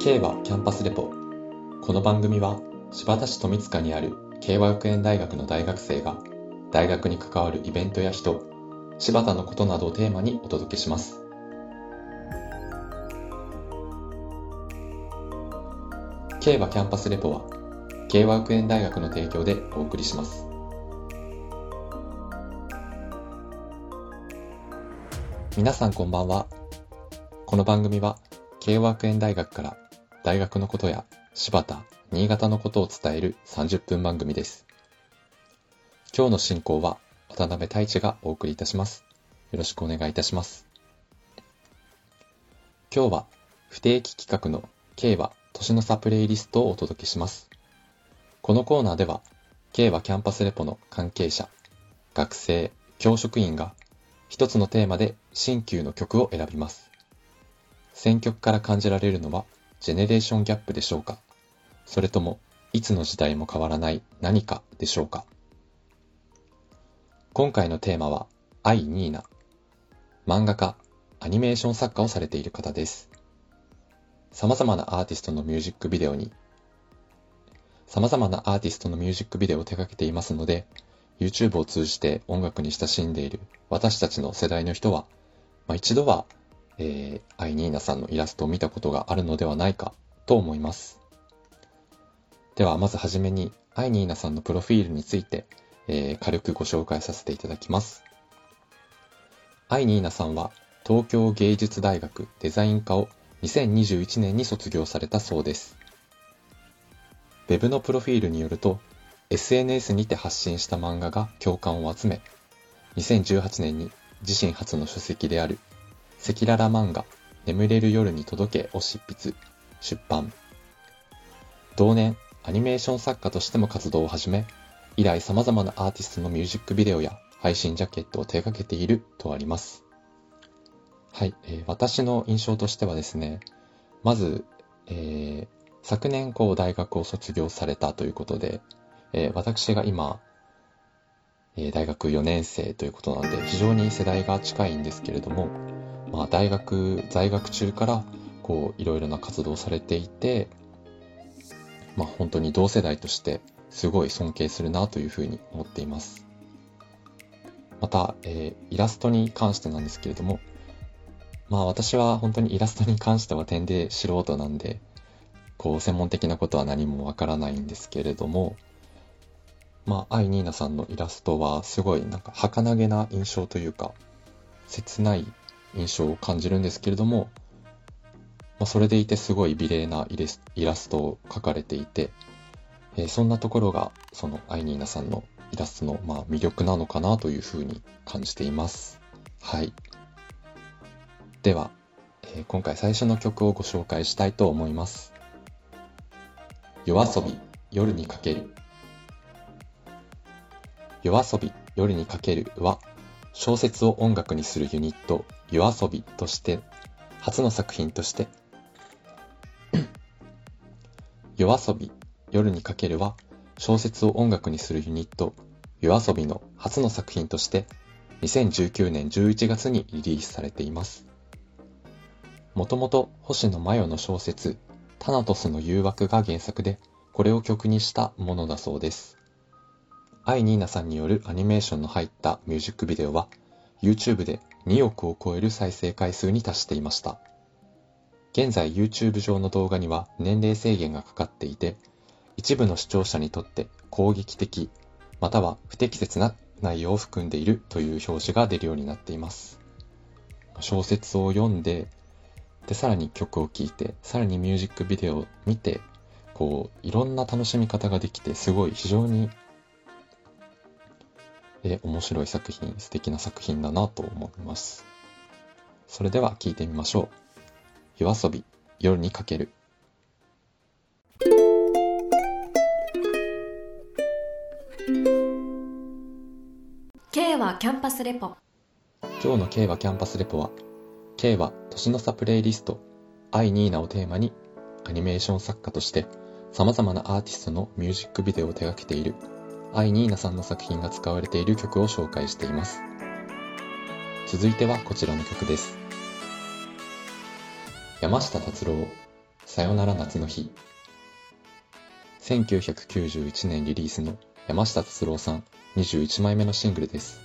K はキャンパスレポ。この番組は新発田市富塚にある慶和学園大学の大学生が大学に関わるイベントや人柴田のことなどをテーマにお届けします。慶和キャンパスレポは慶和学園大学の提供でお送りします。皆さんこんばんは。この番組は慶和学園大学から大学のことや柴田、新潟のことを伝える30分番組です。今日の進行は渡辺太一がお送りいたします。よろしくお願いいたします。今日は不定期企画の慶和年の差プレイリストをお届けします。このコーナーでは慶和キャンパスレポの関係者、学生、教職員が一つのテーマで新旧の曲を選びます。選曲から感じられるのはジェネレーションギャップでしょうか？それともいつの時代も変わらない何かでしょうか？今回のテーマは愛ニーナ。漫画家アニメーション作家をされている方です。様々なアーティストのミュージックビデオに様々なアーティストのミュージックビデオを手掛けていますので YouTube を通じて音楽に親しんでいる私たちの世代の人は、まあ、一度はえー、アイニーナさんのイラストを見たことがあるのではないかと思います。では、まずはじめに、アイニーナさんのプロフィールについて、えー、軽くご紹介させていただきます。アイニーナさんは、東京芸術大学デザイン科を2021年に卒業されたそうです。ウェブのプロフィールによると、SNS にて発信した漫画が共感を集め、2018年に自身初の書籍である赤裸々漫画、眠れる夜に届けを執筆、出版。同年、アニメーション作家としても活動を始め、以来様々なアーティストのミュージックビデオや配信ジャケットを手掛けているとあります。はい、えー、私の印象としてはですね、まず、えー、昨年こう大学を卒業されたということで、えー、私が今、え大学4年生ということなので、非常に世代が近いんですけれども、まあ、大学在学中からこういろいろな活動をされていて、まあ、本当に同世代としてすごい尊敬するなというふうに思っています。また、えー、イラストに関してなんですけれども、まあ私は本当にイラストに関しては点で素人なんで、こう専門的なことは何もわからないんですけれども、まあ、アイニーナさんのイラストはすごいなんか儚げな印象というか、切ない印象を感じるんですけれども、まあ、それでいてすごい美麗なイラストを描かれていて、えー、そんなところがそのアイニーナさんのイラストのまあ魅力なのかなというふうに感じています。はい。では、えー、今回最初の曲をご紹介したいと思います。夜遊び、夜にかける。夜遊び、夜にかけるは、小説を音楽にするユニット、夜遊びとして、初の作品として、夜遊び、夜にかけるは、小説を音楽にするユニット、夜遊びの初の作品として、2019年11月にリリースされています。もともと星野真世の小説、タナトスの誘惑が原作で、これを曲にしたものだそうです。アイニーナさんによるアニメーションの入ったミュージックビデオは YouTube で2億を超える再生回数に達していました。現在 YouTube 上の動画には年齢制限がかかっていて、一部の視聴者にとって攻撃的、または不適切な内容を含んでいるという表示が出るようになっています。小説を読んで、で、さらに曲を聴いて、さらにミュージックビデオを見て、こう、いろんな楽しみ方ができて、すごい非常にえ面白い作品、素敵な作品だなと思います。それでは聞いてみましょう。夜遊び、夜にかける。K はキャンパスレポ。今日の K はキャンパスレポは、K は年の差プレイリスト、愛ニーナをテーマに、アニメーション作家として様々なアーティストのミュージックビデオを手掛けているアイニーナさんの作品が使われている曲を紹介しています。続いてはこちらの曲です。山下達郎、さよなら夏の日。1991年リリースの山下達郎さん21枚目のシングルです。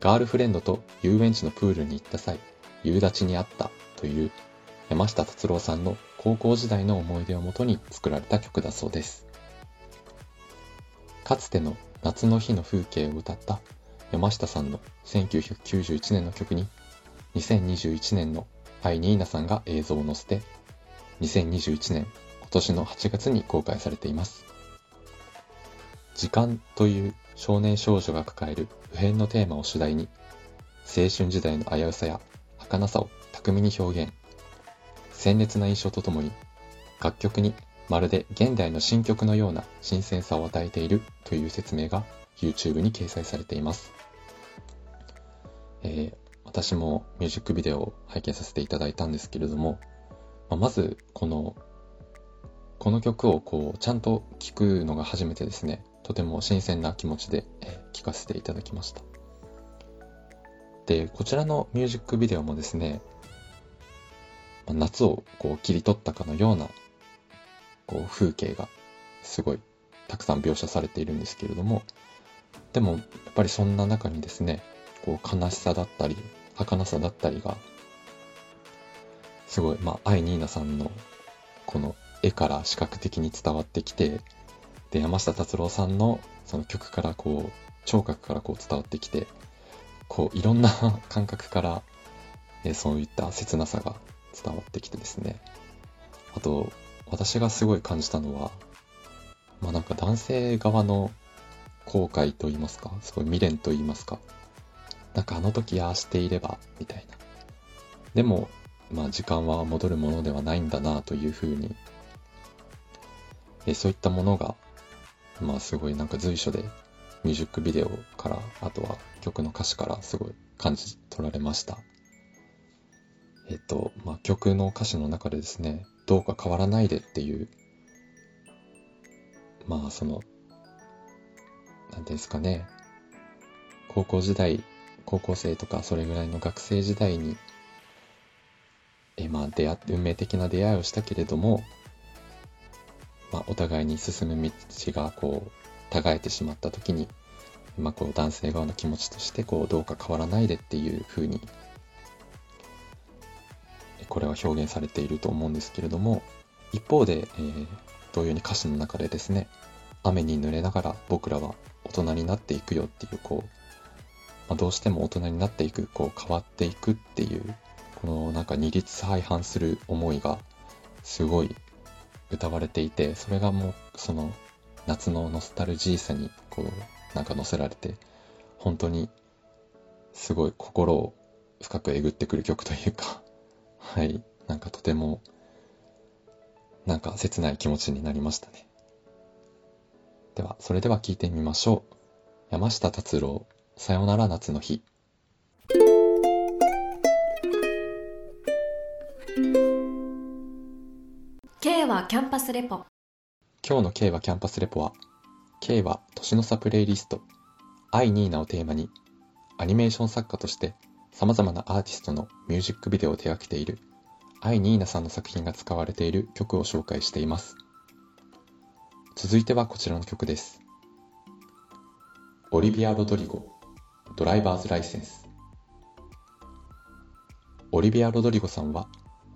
ガールフレンドと遊園地のプールに行った際、夕立ちにあったという山下達郎さんの高校時代の思い出をもとに作られた曲だそうです。かつての夏の日の風景を歌った山下さんの1991年の曲に2021年のアイニーナさんが映像を載せて2021年今年の8月に公開されています。時間という少年少女が抱える普遍のテーマを主題に青春時代の危うさや儚さを巧みに表現鮮烈な印象とともに楽曲にまるで現代の新曲のような新鮮さを与えているという説明が YouTube に掲載されています。えー私もミュージックビデオを拝見させていただいたんですけれども、まあまずこの、この曲をこう、ちゃんと聴くのが初めてですね、とても新鮮な気持ちでえー聴かせていただきました。で、こちらのミュージックビデオもですね、夏をこう切り取ったかのようなこう風景がすごいたくさん描写されているんですけれども、でもやっぱりそんな中にですね、こう悲しさだったり、儚さだったりが、すごい、まあ、アイニーナさんのこの絵から視覚的に伝わってきて、で、山下達郎さんのその曲からこう、聴覚からこう伝わってきて、こう、いろんな 感覚から、えそういった切なさが伝わってきてですね。あと、私がすごい感じたのは、まあなんか男性側の後悔と言いますか、すごい未練と言いますか、なんかあの時ああしていれば、みたいな。でも、まあ時間は戻るものではないんだなというふうに、えそういったものが、まあすごいなんか随所でミュージックビデオから、あとは曲の歌詞からすごい感じ取られました。えっと、まあ曲の歌詞の中でですね、どうか変わらないでっていう、まあその、なんですかね、高校時代、高校生とかそれぐらいの学生時代に、えまあ出会、運命的な出会いをしたけれども、まあお互いに進む道がこう、互えてしまった時に、まあこう男性側の気持ちとしてこう、どうか変わらないでっていう風に、これは表現されていると思うんですけれども、一方で、えー同様に歌詞の中でですね、雨に濡れながら僕らは大人になっていくよっていう、こう、まあ、どうしても大人になっていく、こう変わっていくっていう、このなんか二律相反する思いがすごい歌われていて、それがもうその夏のノスタルジーさにこうなんか乗せられて、本当にすごい心を深くえぐってくる曲というか、はい、なんかとてもなんか切ない気持ちになりましたね。では、それでは聞いてみましょう。山下達郎、さよなら夏の日。K はキャンパスレポ今日の K はキャンパスレポは、K は年の差プレイリスト、愛ニーナをテーマに、アニメーション作家として様々なアーティストのミュージックビデオを手掛けている、愛ニーナさんの作品が使われている曲を紹介しています。続いてはこちらの曲です。オリビア・ロドリゴ、ドライバーズ・ライセンス。オリビア・ロドリゴさんは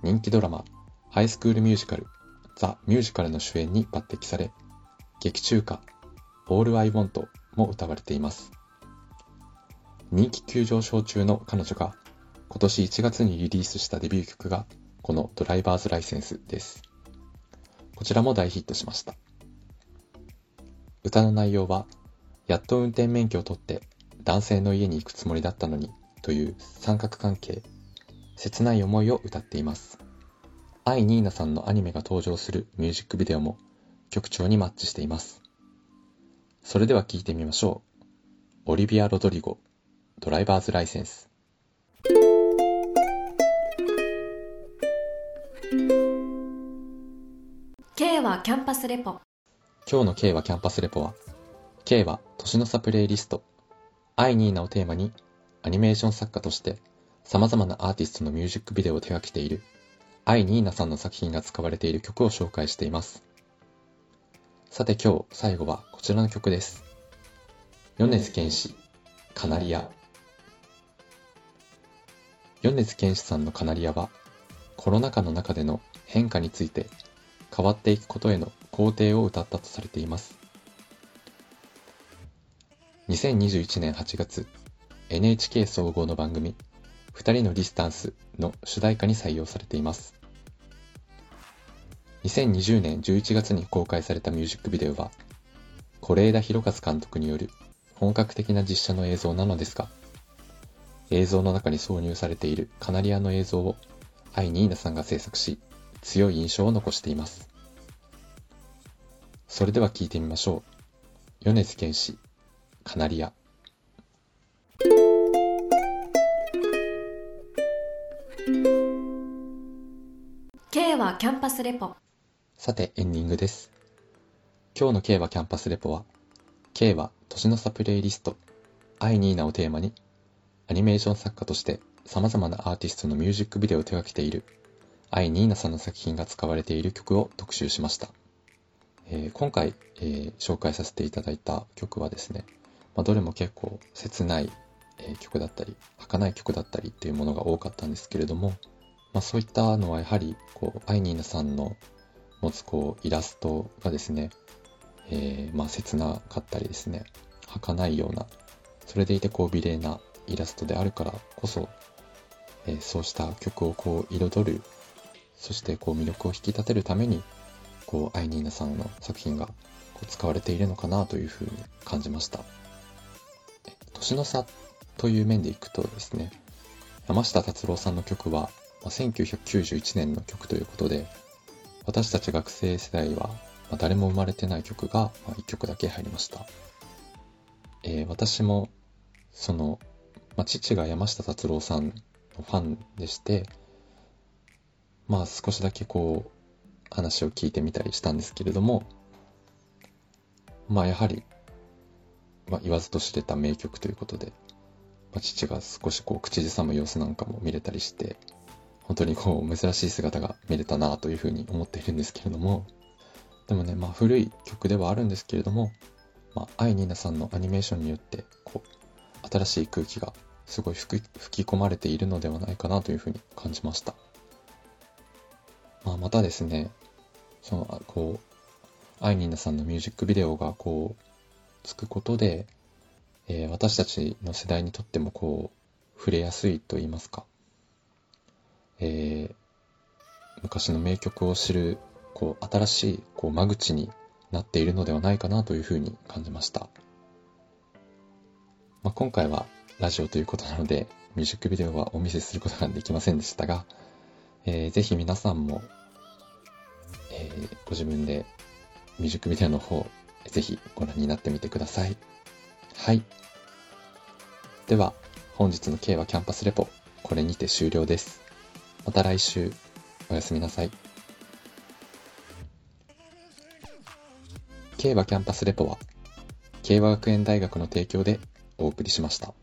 人気ドラマ、ハイスクールミュージカル、ザ・ミュージカルの主演に抜擢され、劇中歌、All I Want も歌われています。人気急上昇中の彼女が今年1月にリリースしたデビュー曲がこのドライバーズライセンスです。こちらも大ヒットしました。歌の内容は、やっと運転免許を取って男性の家に行くつもりだったのにという三角関係、切ない思いを歌っています。アイニーナさんのアニメが登場するミュージックビデオも曲調にマッチしています。それでは聴いてみましょう。オリビア・ロドリゴ、ドライバーズ・ライセンス。K はキャンパスレポ今日の K はキャンパスレポは、K は年の差プレイリスト、アイニーナをテーマに、アニメーション作家として、様々なアーティストのミュージックビデオを手掛けている、アイニーナさんの作品が使われている曲を紹介しています。さて今日最後はこちらの曲です。米津玄師、カナリア。米津玄師さんのカナリアは、コロナ禍の中での変化について変わっていくことへの肯定を歌ったとされています。2021年8月、NHK 総合の番組、二人のディスタンスの主題歌に採用されています。2020年11月に公開されたミュージックビデオは、是枝裕和監督による本格的な実写の映像なのですが、映像の中に挿入されているカナリアの映像をアイニーナさんが制作し、強い印象を残しています。それでは聞いてみましょう。米津玄師、カナリア。K はキャンパスレポさて、エンディングです。今日の K はキャンパスレポは、K は年の差プレイリスト、アイニーナをテーマに、アニメーション作家として様々なアーティストのミュージックビデオを手掛けている、アイニーナさんの作品が使われている曲を特集しました。えー今回、えー紹介させていただいた曲はですね、まあ、どれも結構切ない、えー曲だったり、儚い曲だったりっていうものが多かったんですけれども、まあ、そういったのはやはり、こう、アイニーナさんの持つこうイラストがですね、えーまあ切なかったりですね、儚いような、それでいてこう美麗なイラストであるからこそ、えーそうした曲をこう彩る、そしてこう魅力を引き立てるために、こうアイニーナさんの作品がこう使われているのかなというふうに感じました。年の差という面でいくとですね、山下達郎さんの曲は、まあ1991年の曲ということで、私たち学生世代は、まあ誰も生まれてない曲が、ま1曲だけ入りました。えー私も、その、まあ、父が山下達郎さんのファンでして、まあ少しだけこう、話を聞いてみたりしたんですけれども、まあやはり、まあ言わずと知れた名曲ということで、まあ、父が少しこう口ずさむ様子なんかも見れたりして、本当にこう珍しい姿が見れたなというふうに思っているんですけれども、でもね、まあ古い曲ではあるんですけれども、まあ、アイニーナさんのアニメーションによって、こう、新しい空気がすごい吹き込まれているのではないかなというふうに感じました。まあ、またですね、その、こう、アイニーナさんのミュージックビデオがこう、つくことで、えー私たちの世代にとってもこう、触れやすいと言いますか、えー昔の名曲を知る、こう、新しい、こう、間口になっているのではないかなというふうに感じました。まあ、今回はラジオということなので、ミュージックビデオはお見せすることができませんでしたが、えーぜひ皆さんも、えーご自分でミュージックビデオの方、ぜひご覧になってみてください。はい。では、本日の K はキャンパスレポ、これにて終了です。また来週、おやすみなさい。K はキャンパスレポは、慶和学園大学の提供でお送りしました。